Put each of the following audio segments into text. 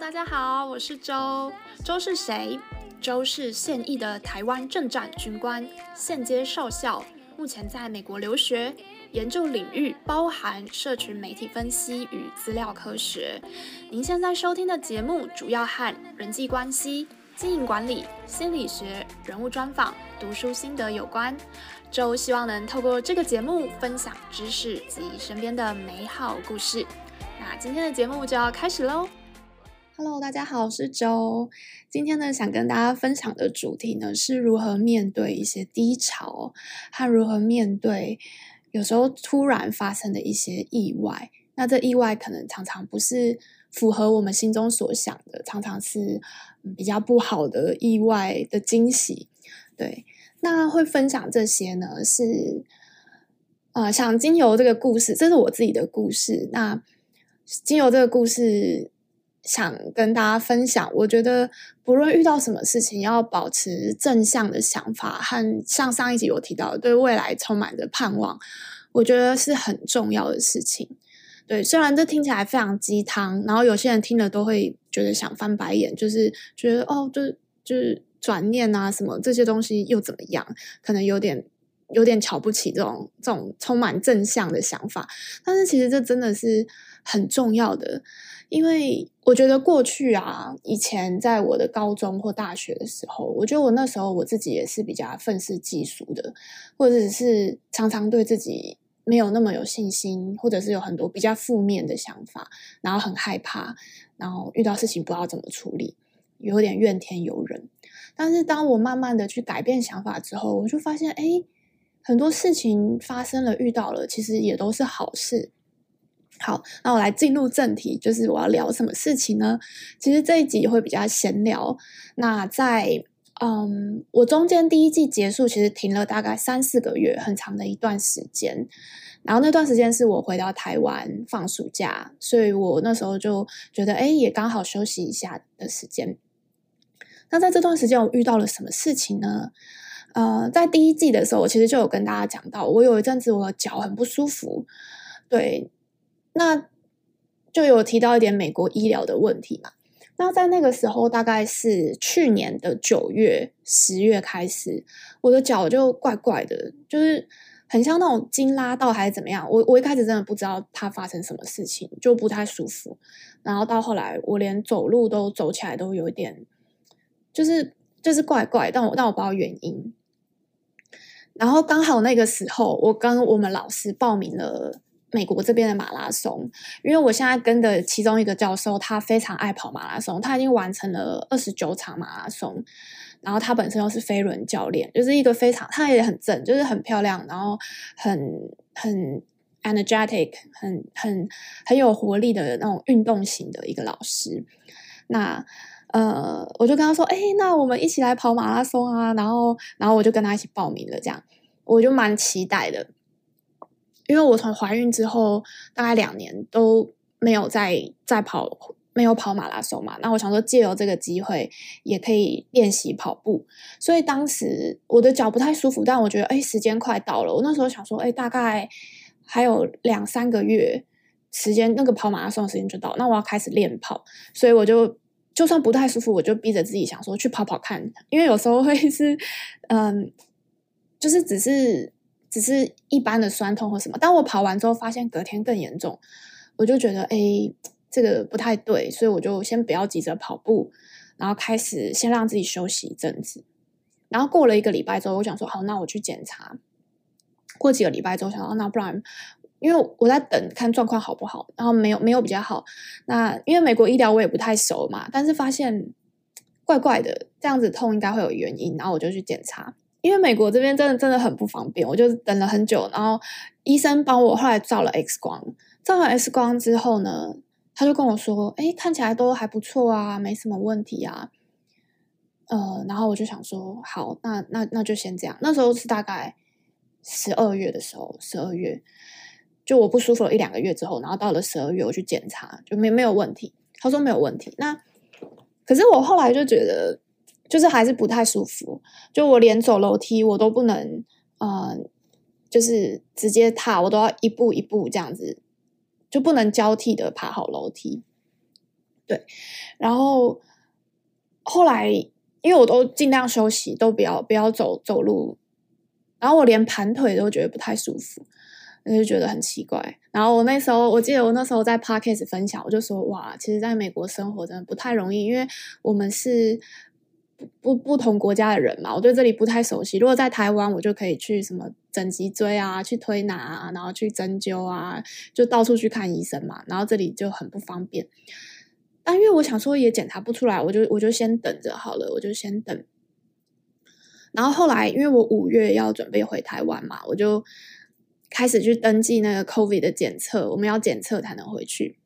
大家好，我是周。周是谁？周是现役的台湾政战军官，现阶少校，目前在美国留学，研究领域包含社群媒体分析与资料科学。您现在收听的节目主要和人际关系、经营管理、心理学、人物专访、读书心得有关。周希望能透过这个节目分享知识及身边的美好故事。那今天的节目就要开始喽。Hello，大家好，我是周。今天呢，想跟大家分享的主题呢，是如何面对一些低潮，和如何面对有时候突然发生的一些意外。那这意外可能常常不是符合我们心中所想的，常常是比较不好的意外的惊喜。对，那会分享这些呢，是呃，想经由这个故事，这是我自己的故事。那经由这个故事。想跟大家分享，我觉得不论遇到什么事情，要保持正向的想法和像上一集有提到的对未来充满着盼望，我觉得是很重要的事情。对，虽然这听起来非常鸡汤，然后有些人听了都会觉得想翻白眼，就是觉得哦，就是就是转念啊什么这些东西又怎么样？可能有点有点瞧不起这种这种充满正向的想法，但是其实这真的是很重要的。因为我觉得过去啊，以前在我的高中或大学的时候，我觉得我那时候我自己也是比较愤世嫉俗的，或者是常常对自己没有那么有信心，或者是有很多比较负面的想法，然后很害怕，然后遇到事情不知道怎么处理，有点怨天尤人。但是当我慢慢的去改变想法之后，我就发现，哎，很多事情发生了，遇到了，其实也都是好事。好，那我来进入正题，就是我要聊什么事情呢？其实这一集会比较闲聊。那在嗯，我中间第一季结束，其实停了大概三四个月，很长的一段时间。然后那段时间是我回到台湾放暑假，所以我那时候就觉得，哎，也刚好休息一下的时间。那在这段时间，我遇到了什么事情呢？呃，在第一季的时候，我其实就有跟大家讲到，我有一阵子我的脚很不舒服，对。那就有提到一点美国医疗的问题嘛。那在那个时候，大概是去年的九月、十月开始，我的脚就怪怪的，就是很像那种筋拉到还是怎么样。我我一开始真的不知道它发生什么事情，就不太舒服。然后到后来，我连走路都走起来都有一点，就是就是怪怪，但我但我不知道原因。然后刚好那个时候，我跟我们老师报名了。美国这边的马拉松，因为我现在跟的其中一个教授，他非常爱跑马拉松，他已经完成了二十九场马拉松，然后他本身又是飞轮教练，就是一个非常，他也很正，就是很漂亮，然后很很 energetic，很很很有活力的那种运动型的一个老师。那呃，我就跟他说，哎，那我们一起来跑马拉松啊，然后然后我就跟他一起报名了，这样我就蛮期待的。因为我从怀孕之后大概两年都没有再再跑，没有跑马拉松嘛，那我想说借由这个机会也可以练习跑步，所以当时我的脚不太舒服，但我觉得哎，时间快到了，我那时候想说哎，大概还有两三个月时间，那个跑马拉松的时间就到，那我要开始练跑，所以我就就算不太舒服，我就逼着自己想说去跑跑看，因为有时候会是嗯，就是只是。只是一般的酸痛或什么，当我跑完之后发现隔天更严重，我就觉得哎，这个不太对，所以我就先不要急着跑步，然后开始先让自己休息一阵子。然后过了一个礼拜之后，我想说好，那我去检查。过几个礼拜之后，想说那不然，因为我在等看状况好不好，然后没有没有比较好。那因为美国医疗我也不太熟嘛，但是发现怪怪的，这样子痛应该会有原因，然后我就去检查。因为美国这边真的真的很不方便，我就等了很久，然后医生帮我后来照了 X 光，照完 X 光之后呢，他就跟我说：“哎，看起来都还不错啊，没什么问题啊。”呃，然后我就想说：“好，那那那就先这样。”那时候是大概十二月的时候，十二月就我不舒服了一两个月之后，然后到了十二月我去检查，就没没有问题。他说没有问题。那可是我后来就觉得。就是还是不太舒服，就我连走楼梯我都不能，呃，就是直接踏，我都要一步一步这样子，就不能交替的爬好楼梯。对，然后后来因为我都尽量休息，都不要不要走走路，然后我连盘腿都觉得不太舒服。我就觉得很奇怪，然后我那时候，我记得我那时候在 Podcast 分享，我就说哇，其实在美国生活真的不太容易，因为我们是不不不同国家的人嘛，我对这里不太熟悉。如果在台湾，我就可以去什么整脊椎啊，去推拿啊，然后去针灸啊，就到处去看医生嘛。然后这里就很不方便。但因为我想说也检查不出来，我就我就先等着好了，我就先等。然后后来，因为我五月要准备回台湾嘛，我就。开始去登记那个 COVID 的检测，我们要检测才能回去。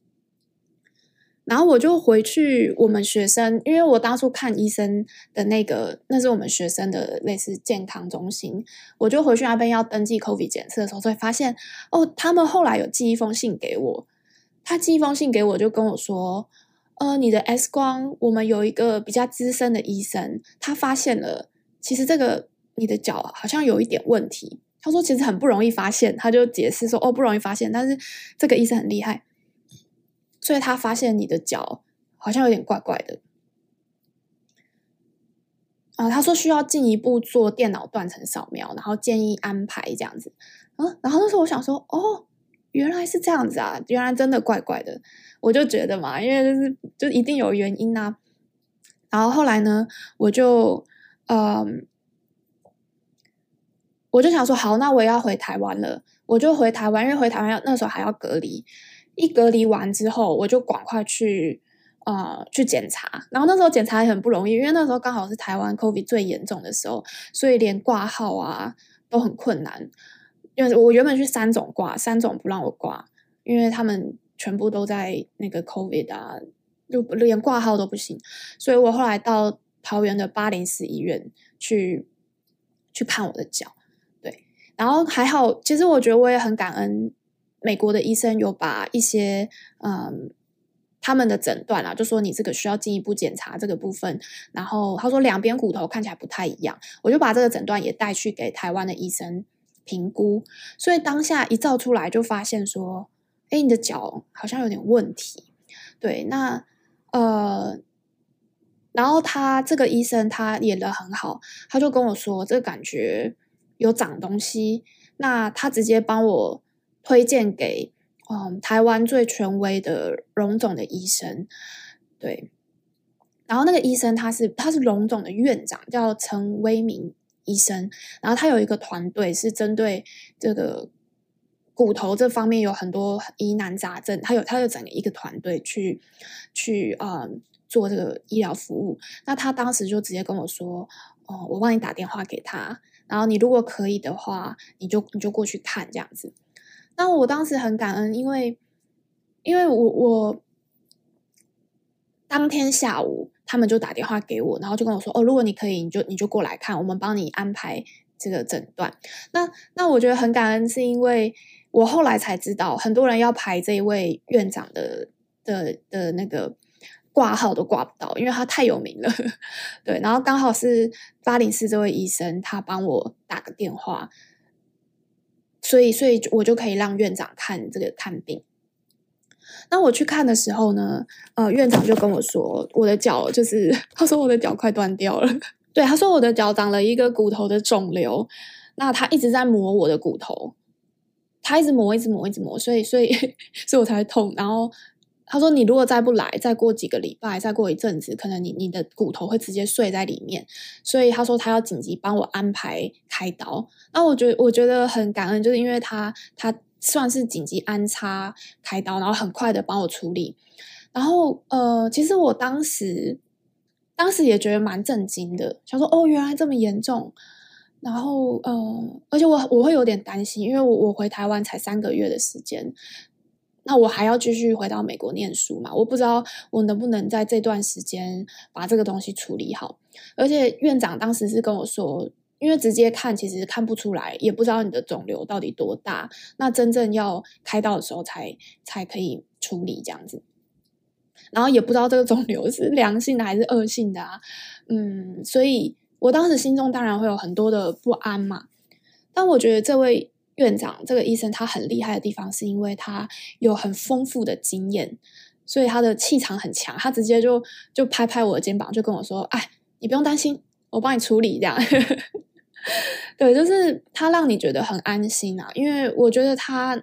然后我就回去我们学生，因为我当初看医生的那个，那是我们学生的类似健康中心，我就回去那边要登记 COVID 检测的时候，才发现哦，他们后来有寄一封信给我，他寄一封信给我，就跟我说，呃，你的 X 光，我们有一个比较资深的医生，他发现了，其实这个你的脚好像有一点问题。他说：“其实很不容易发现。”他就解释说：“哦，不容易发现，但是这个医生很厉害，所以他发现你的脚好像有点怪怪的。”啊，他说需要进一步做电脑断层扫描，然后建议安排这样子。啊，然后那时候我想说：“哦，原来是这样子啊，原来真的怪怪的。”我就觉得嘛，因为就是就一定有原因啊。然后后来呢，我就嗯。我就想说，好，那我也要回台湾了。我就回台湾，因为回台湾要那时候还要隔离。一隔离完之后，我就赶快去呃去检查。然后那时候检查也很不容易，因为那时候刚好是台湾 COVID 最严重的时候，所以连挂号啊都很困难。因为我原本去三种挂，三种不让我挂，因为他们全部都在那个 COVID 啊，就连挂号都不行。所以我后来到桃园的八零四医院去去看我的脚。然后还好，其实我觉得我也很感恩美国的医生有把一些嗯他们的诊断啊，就说你这个需要进一步检查这个部分。然后他说两边骨头看起来不太一样，我就把这个诊断也带去给台湾的医生评估。所以当下一照出来就发现说，哎，你的脚好像有点问题。对，那呃，然后他这个医生他演的很好，他就跟我说这个感觉。有长东西，那他直接帮我推荐给嗯台湾最权威的荣总的医生，对，然后那个医生他是他是荣总的院长，叫陈威明医生，然后他有一个团队是针对这个骨头这方面有很多疑难杂症，他有他有整个一个团队去去嗯做这个医疗服务，那他当时就直接跟我说，哦、我帮你打电话给他。然后你如果可以的话，你就你就过去看这样子。那我当时很感恩，因为因为我我当天下午他们就打电话给我，然后就跟我说：“哦，如果你可以，你就你就过来看，我们帮你安排这个诊断。那”那我觉得很感恩，是因为我后来才知道，很多人要排这一位院长的的的那个。挂号都挂不到，因为他太有名了。对，然后刚好是八零四这位医生，他帮我打个电话，所以，所以我就可以让院长看这个看病。那我去看的时候呢，呃，院长就跟我说，我的脚就是，他说我的脚快断掉了。对，他说我的脚长了一个骨头的肿瘤，那他一直在磨我的骨头，他一直磨，一直磨，一直磨，所以，所以，所以我才会痛，然后。他说：“你如果再不来，再过几个礼拜，再过一阵子，可能你你的骨头会直接碎在里面。所以他说他要紧急帮我安排开刀。那我觉得我觉得很感恩，就是因为他他算是紧急安插开刀，然后很快的帮我处理。然后呃，其实我当时当时也觉得蛮震惊的，想说哦，原来这么严重。然后呃，而且我我会有点担心，因为我我回台湾才三个月的时间。”那我还要继续回到美国念书嘛？我不知道我能不能在这段时间把这个东西处理好。而且院长当时是跟我说，因为直接看其实看不出来，也不知道你的肿瘤到底多大。那真正要开刀的时候才才可以处理这样子。然后也不知道这个肿瘤是良性的还是恶性的啊。嗯，所以我当时心中当然会有很多的不安嘛。但我觉得这位。院长这个医生他很厉害的地方，是因为他有很丰富的经验，所以他的气场很强，他直接就就拍拍我的肩膀，就跟我说：“哎，你不用担心，我帮你处理。”这样，对，就是他让你觉得很安心啊。因为我觉得他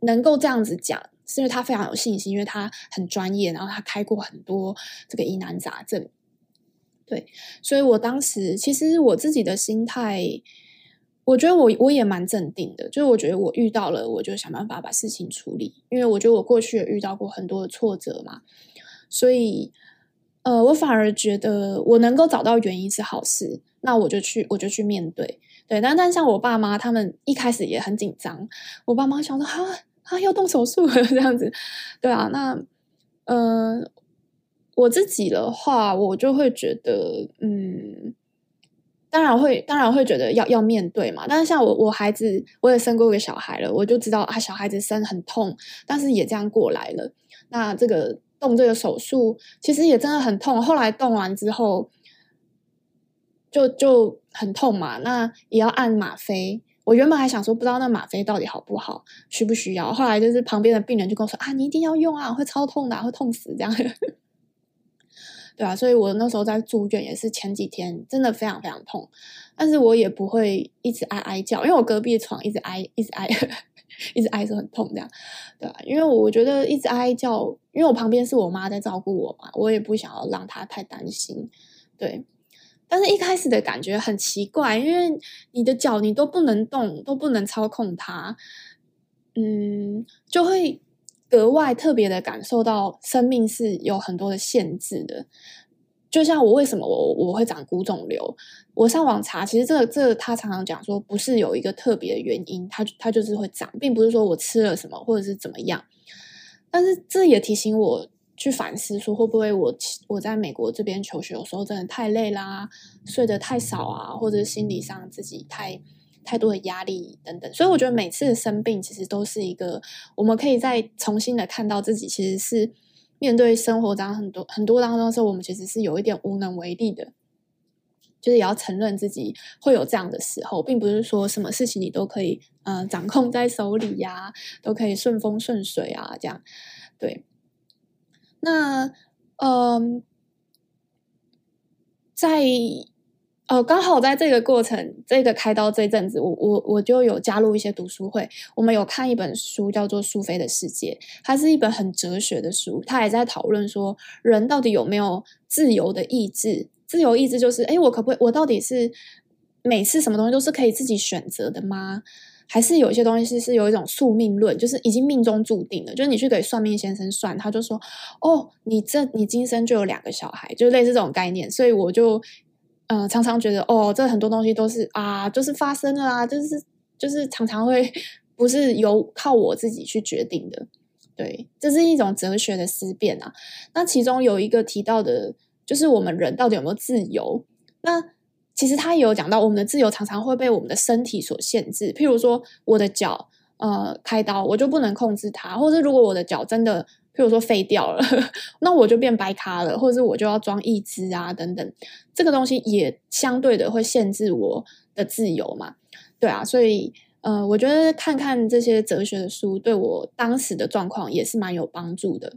能够这样子讲，是因为他非常有信心，因为他很专业，然后他开过很多这个疑难杂症。对，所以我当时其实我自己的心态。我觉得我我也蛮镇定的，就是我觉得我遇到了，我就想办法把事情处理。因为我觉得我过去也遇到过很多的挫折嘛，所以呃，我反而觉得我能够找到原因是好事，那我就去我就去面对。对，但但像我爸妈他们一开始也很紧张，我爸妈想说啊啊要动手术了这样子，对啊，那嗯、呃，我自己的话，我就会觉得嗯。当然会，当然会觉得要要面对嘛。但是像我，我孩子我也生过一个小孩了，我就知道啊，小孩子生很痛，但是也这样过来了。那这个动这个手术，其实也真的很痛。后来动完之后，就就很痛嘛。那也要按吗啡。我原本还想说，不知道那吗啡到底好不好，需不需要。后来就是旁边的病人就跟我说啊，你一定要用啊，会超痛的啊，会痛死这样。对啊，所以我那时候在住院也是前几天，真的非常非常痛，但是我也不会一直哀哀叫，因为我隔壁的床一直哀，一直哀，一直哀说很痛这样，对啊，因为我觉得一直哀哀叫，因为我旁边是我妈在照顾我嘛，我也不想要让她太担心，对。但是一开始的感觉很奇怪，因为你的脚你都不能动，都不能操控它，嗯，就会。格外特别的感受到生命是有很多的限制的，就像我为什么我我会长骨肿瘤，我上网查，其实这个这个他常常讲说不是有一个特别的原因，他他就是会长，并不是说我吃了什么或者是怎么样，但是这也提醒我去反思说会不会我我在美国这边求学有时候真的太累啦，睡得太少啊，或者心理上自己太。太多的压力等等，所以我觉得每次生病其实都是一个，我们可以再重新的看到自己，其实是面对生活当中很多很多当中的时候，我们其实是有一点无能为力的，就是也要承认自己会有这样的时候，并不是说什么事情你都可以呃掌控在手里呀、都可以顺风顺水啊，这样对。那嗯、在。哦，刚好在这个过程，这个开刀这阵子，我我我就有加入一些读书会。我们有看一本书，叫做《苏菲的世界》，它是一本很哲学的书。它也在讨论说，人到底有没有自由的意志？自由意志就是，诶，我可不可以？我到底是每次什么东西都是可以自己选择的吗？还是有一些东西是是有一种宿命论，就是已经命中注定了？就是你去给算命先生算，他就说，哦，你这你今生就有两个小孩，就类似这种概念。所以我就。嗯、常常觉得哦，这很多东西都是啊，就是发生了啊，就是就是常常会不是由靠我自己去决定的，对，这是一种哲学的思辨啊。那其中有一个提到的，就是我们人到底有没有自由？那其实他也有讲到，我们的自由常常会被我们的身体所限制。譬如说，我的脚呃开刀，我就不能控制它，或者如果我的脚真的。譬如说废掉了，那我就变白卡了，或者是我就要装义肢啊等等，这个东西也相对的会限制我的自由嘛？对啊，所以呃，我觉得看看这些哲学的书，对我当时的状况也是蛮有帮助的。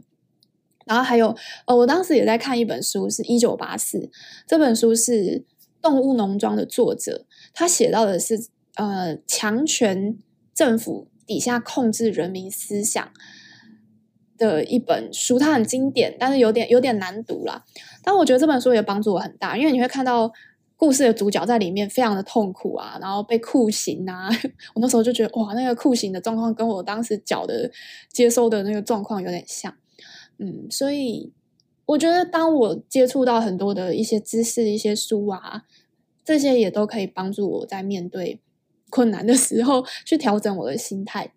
然后还有呃，我当时也在看一本书，是一九八四，这本书是《动物农庄》的作者，他写到的是呃，强权政府底下控制人民思想。的一本书，它很经典，但是有点有点难读啦。但我觉得这本书也帮助我很大，因为你会看到故事的主角在里面非常的痛苦啊，然后被酷刑啊。我那时候就觉得哇，那个酷刑的状况跟我当时脚的接收的那个状况有点像。嗯，所以我觉得当我接触到很多的一些知识、一些书啊，这些也都可以帮助我在面对困难的时候去调整我的心态。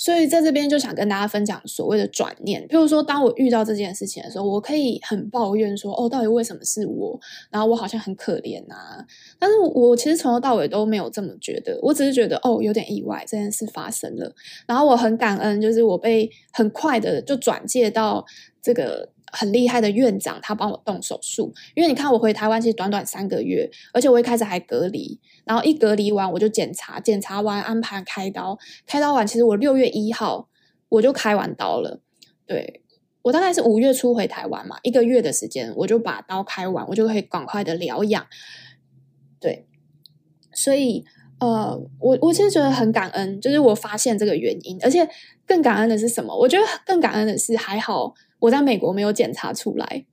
所以在这边就想跟大家分享所谓的转念，譬如说，当我遇到这件事情的时候，我可以很抱怨说：“哦，到底为什么是我？然后我好像很可怜啊。”但是我其实从头到尾都没有这么觉得，我只是觉得哦，有点意外，这件事发生了。然后我很感恩，就是我被很快的就转介到这个。很厉害的院长，他帮我动手术。因为你看，我回台湾其实短短三个月，而且我一开始还隔离，然后一隔离完我就检查，检查完安排开刀，开刀完其实我六月一号我就开完刀了。对，我大概是五月初回台湾嘛，一个月的时间，我就把刀开完，我就可以赶快的疗养。对，所以呃，我我其实觉得很感恩，就是我发现这个原因，而且更感恩的是什么？我觉得更感恩的是，还好我在美国没有检查出来，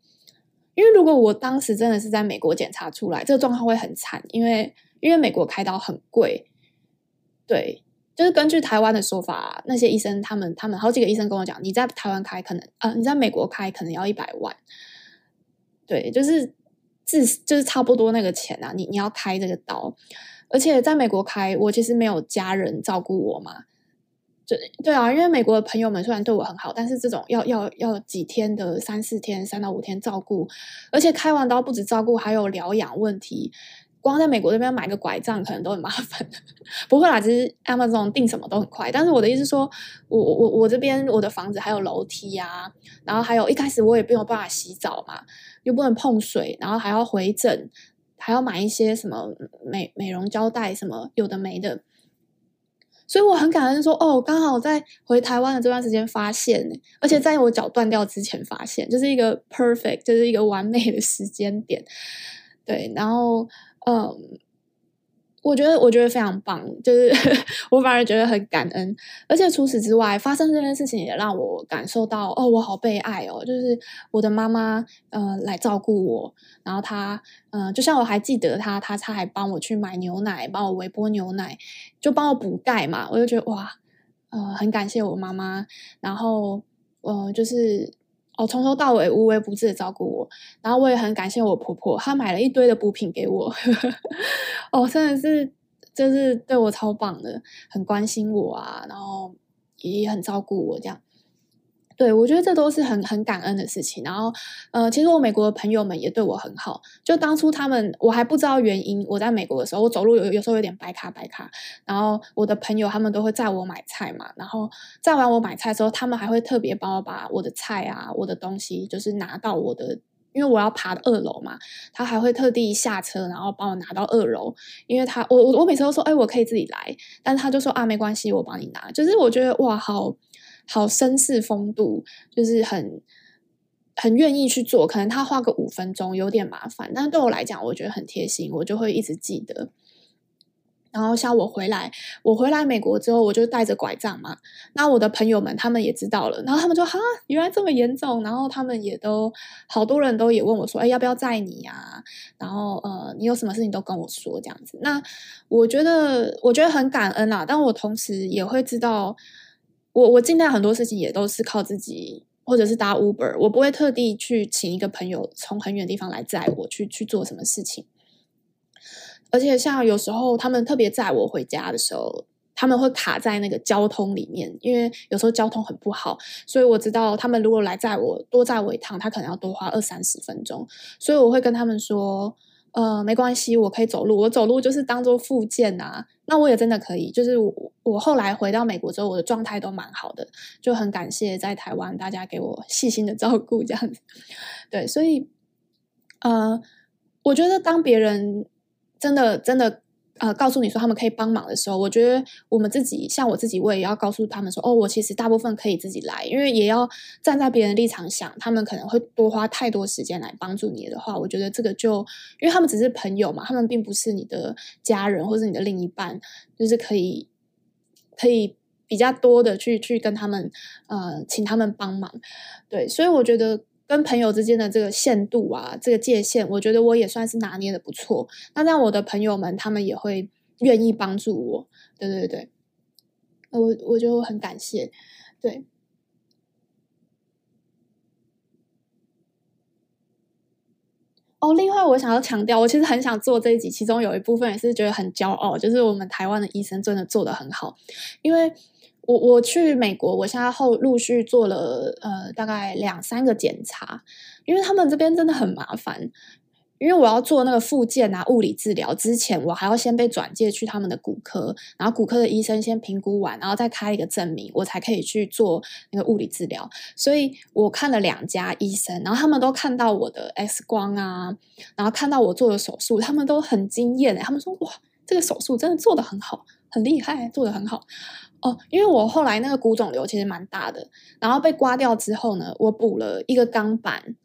因为如果我当时真的是在美国检查出来，这个状况会很惨，因为因为美国开刀很贵，对。就是根据台湾的说法，那些医生他们他们好几个医生跟我讲，你在台湾开可能呃，你在美国开可能要一百万，对，就是至就是差不多那个钱啊，你你要开这个刀，而且在美国开，我其实没有家人照顾我嘛，对对啊，因为美国的朋友们虽然对我很好，但是这种要要要几天的三四天三到五天照顾，而且开完刀不止照顾，还有疗养问题。光在美国这边买个拐杖可能都很麻烦，不会啦，其实 Amazon 订什么都很快。但是我的意思说，我我我这边我的房子还有楼梯啊，然后还有一开始我也没有办法洗澡嘛，又不能碰水，然后还要回诊，还要买一些什么美美容胶带什么有的没的。所以我很感恩说，哦，刚好在回台湾的这段时间发现，而且在我脚断掉之前发现，就是一个 perfect，就是一个完美的时间点。对，然后。嗯，我觉得我觉得非常棒，就是 我反而觉得很感恩，而且除此之外，发生这件事情也让我感受到，哦，我好被爱哦，就是我的妈妈，呃，来照顾我，然后她，嗯、呃，就像我还记得她，她她还帮我去买牛奶，帮我微波牛奶，就帮我补钙嘛，我就觉得哇，呃，很感谢我妈妈，然后，呃，就是。哦，从头到尾无微不至的照顾我，然后我也很感谢我婆婆，她买了一堆的补品给我。哦，真的是，就是对我超棒的，很关心我啊，然后也很照顾我这样。对，我觉得这都是很很感恩的事情。然后，呃，其实我美国的朋友们也对我很好。就当初他们我还不知道原因，我在美国的时候，我走路有有时候有点白卡白卡。然后我的朋友他们都会载我买菜嘛。然后载完我买菜之后，他们还会特别帮我把我的菜啊、我的东西，就是拿到我的，因为我要爬二楼嘛。他还会特地下车，然后帮我拿到二楼。因为他我我我每次都说，哎，我可以自己来，但是他就说啊，没关系，我帮你拿。就是我觉得哇，好。好绅士风度，就是很很愿意去做。可能他花个五分钟有点麻烦，但对我来讲，我觉得很贴心，我就会一直记得。然后像我回来，我回来美国之后，我就带着拐杖嘛。那我的朋友们他们也知道了，然后他们就哈，原来这么严重。然后他们也都好多人都也问我说，哎，要不要载你呀？然后呃，你有什么事情都跟我说这样子。那我觉得我觉得很感恩啊，但我同时也会知道。我我尽量很多事情也都是靠自己，或者是搭 Uber，我不会特地去请一个朋友从很远的地方来载我去去做什么事情。而且像有时候他们特别载我回家的时候，他们会卡在那个交通里面，因为有时候交通很不好，所以我知道他们如果来载我多载我一趟，他可能要多花二三十分钟，所以我会跟他们说。呃，没关系，我可以走路。我走路就是当做复健啊。那我也真的可以，就是我我后来回到美国之后，我的状态都蛮好的，就很感谢在台湾大家给我细心的照顾，这样子。对，所以，呃，我觉得当别人真的真的。呃，告诉你说他们可以帮忙的时候，我觉得我们自己，像我自己，我也要告诉他们说，哦，我其实大部分可以自己来，因为也要站在别人的立场想，他们可能会多花太多时间来帮助你的话，我觉得这个就，因为他们只是朋友嘛，他们并不是你的家人或是你的另一半，就是可以可以比较多的去去跟他们呃，请他们帮忙，对，所以我觉得。跟朋友之间的这个限度啊，这个界限，我觉得我也算是拿捏的不错。那让我的朋友们，他们也会愿意帮助我。对对对，我我就很感谢。对。哦，另外我想要强调，我其实很想做这一集，其中有一部分也是觉得很骄傲，就是我们台湾的医生真的做得很好，因为。我我去美国，我现在后陆续做了呃大概两三个检查，因为他们这边真的很麻烦，因为我要做那个复健啊物理治疗之前，我还要先被转介去他们的骨科，然后骨科的医生先评估完，然后再开一个证明，我才可以去做那个物理治疗。所以我看了两家医生，然后他们都看到我的 X 光啊，然后看到我做的手术，他们都很惊艳，他们说哇，这个手术真的做得很好。很厉害，做的很好哦。因为我后来那个骨肿瘤其实蛮大的，然后被刮掉之后呢，我补了一个钢板，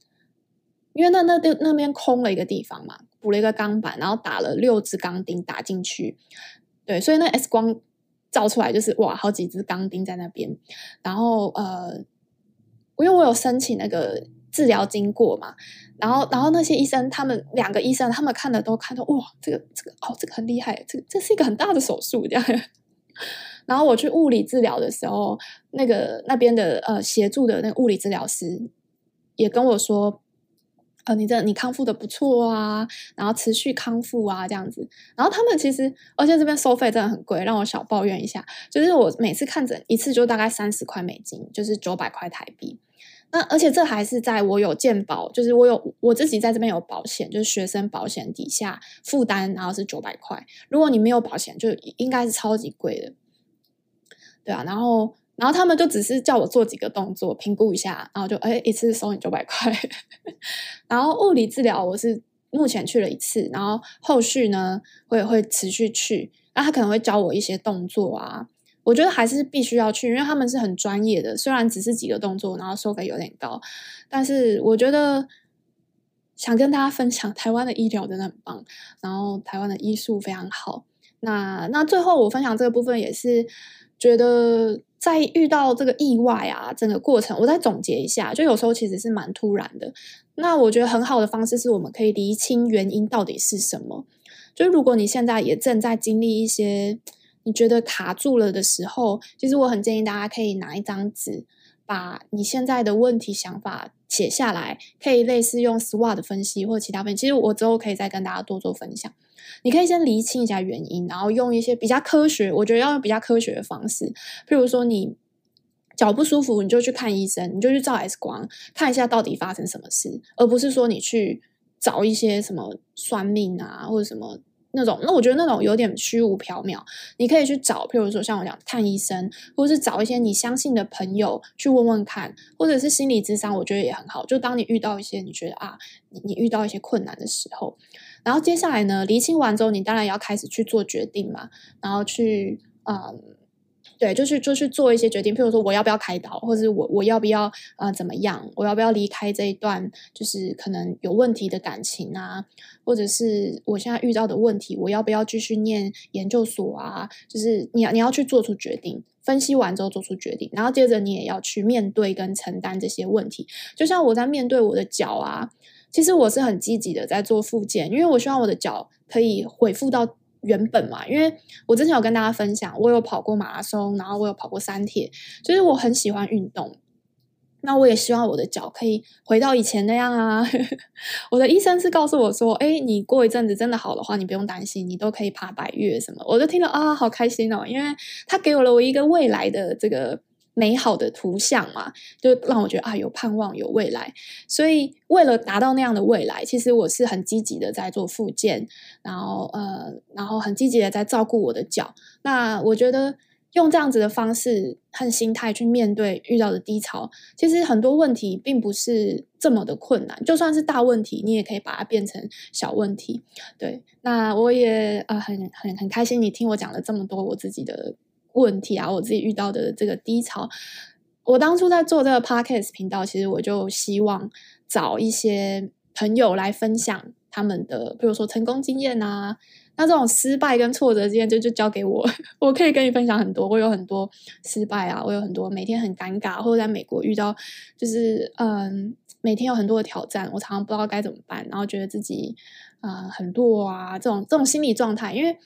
因为那那那那边空了一个地方嘛，补了一个钢板，然后打了六支钢钉打进去，对，所以那 X 光照出来就是哇，好几支钢钉在那边，然后呃，因为我有申请那个。治疗经过嘛，然后，然后那些医生，他们两个医生，他们看的都看到，哇，这个，这个，哦，这个很厉害，这个，这是一个很大的手术，这样。然后我去物理治疗的时候，那个那边的呃协助的那个物理治疗师也跟我说，呃，你这你康复的不错啊，然后持续康复啊，这样子。然后他们其实，而且这边收费真的很贵，让我小抱怨一下，就是我每次看诊一次就大概三十块美金，就是九百块台币。那而且这还是在我有健保，就是我有我自己在这边有保险，就是学生保险底下负担，然后是九百块。如果你没有保险，就应该是超级贵的，对啊。然后然后他们就只是叫我做几个动作，评估一下，然后就哎一次收你九百块。然后物理治疗我是目前去了一次，然后后续呢会会持续去，那他可能会教我一些动作啊。我觉得还是必须要去，因为他们是很专业的。虽然只是几个动作，然后收费有点高，但是我觉得想跟大家分享，台湾的医疗真的很棒，然后台湾的医术非常好。那那最后我分享这个部分，也是觉得在遇到这个意外啊，整个过程我再总结一下，就有时候其实是蛮突然的。那我觉得很好的方式是我们可以厘清原因到底是什么。就如果你现在也正在经历一些。你觉得卡住了的时候，其实我很建议大家可以拿一张纸，把你现在的问题想法写下来，可以类似用 SWOT 分析或者其他分析。其实我之后可以再跟大家多做分享。你可以先厘清一下原因，然后用一些比较科学，我觉得要用比较科学的方式。譬如说你脚不舒服，你就去看医生，你就去照 X 光，看一下到底发生什么事，而不是说你去找一些什么算命啊或者什么。那种，那我觉得那种有点虚无缥缈。你可以去找，譬如说像我讲看医生，或者是找一些你相信的朋友去问问看，或者是心理智商，我觉得也很好。就当你遇到一些你觉得啊，你你遇到一些困难的时候，然后接下来呢，厘清完之后，你当然要开始去做决定嘛，然后去嗯。对，就是就去做一些决定，譬如说我要不要开刀，或者我我要不要呃怎么样，我要不要离开这一段就是可能有问题的感情啊，或者是我现在遇到的问题，我要不要继续念研究所啊？就是你要你要去做出决定，分析完之后做出决定，然后接着你也要去面对跟承担这些问题。就像我在面对我的脚啊，其实我是很积极的在做复健，因为我希望我的脚可以恢复到。原本嘛，因为我之前有跟大家分享，我有跑过马拉松，然后我有跑过山铁，所以我很喜欢运动。那我也希望我的脚可以回到以前那样啊。我的医生是告诉我说，哎，你过一阵子真的好的话，你不用担心，你都可以爬百越什么。我就听了啊，好开心哦，因为他给我了我一个未来的这个。美好的图像嘛，就让我觉得啊，有盼望，有未来。所以为了达到那样的未来，其实我是很积极的在做复健，然后呃，然后很积极的在照顾我的脚。那我觉得用这样子的方式和心态去面对遇到的低潮，其实很多问题并不是这么的困难。就算是大问题，你也可以把它变成小问题。对，那我也呃很很很开心，你听我讲了这么多我自己的。问题啊，我自己遇到的这个低潮，我当初在做这个 podcast 频道，其实我就希望找一些朋友来分享他们的，比如说成功经验啊，那这种失败跟挫折经验就就交给我，我可以跟你分享很多。我有很多失败啊，我有很多每天很尴尬，或者在美国遇到就是嗯，每天有很多的挑战，我常常不知道该怎么办，然后觉得自己啊、很弱啊，这种这种心理状态，因为。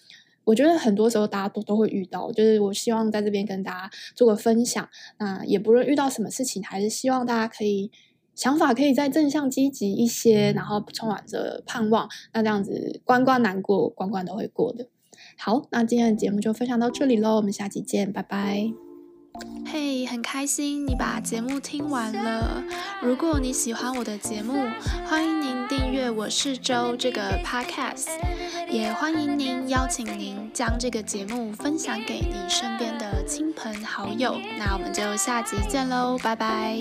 我觉得很多时候大家都都会遇到，就是我希望在这边跟大家做个分享。那也不论遇到什么事情，还是希望大家可以想法可以再正向积极一些，然后充满着盼望。那这样子关关难过，关关都会过的。好，那今天的节目就分享到这里喽，我们下期见，拜拜。嘿很开心你把节目听完了。如果你喜欢我的节目，欢迎您订阅《我是周》这个 podcast，也欢迎您邀请您将这个节目分享给你身边的亲朋好友。那我们就下集见喽，拜拜。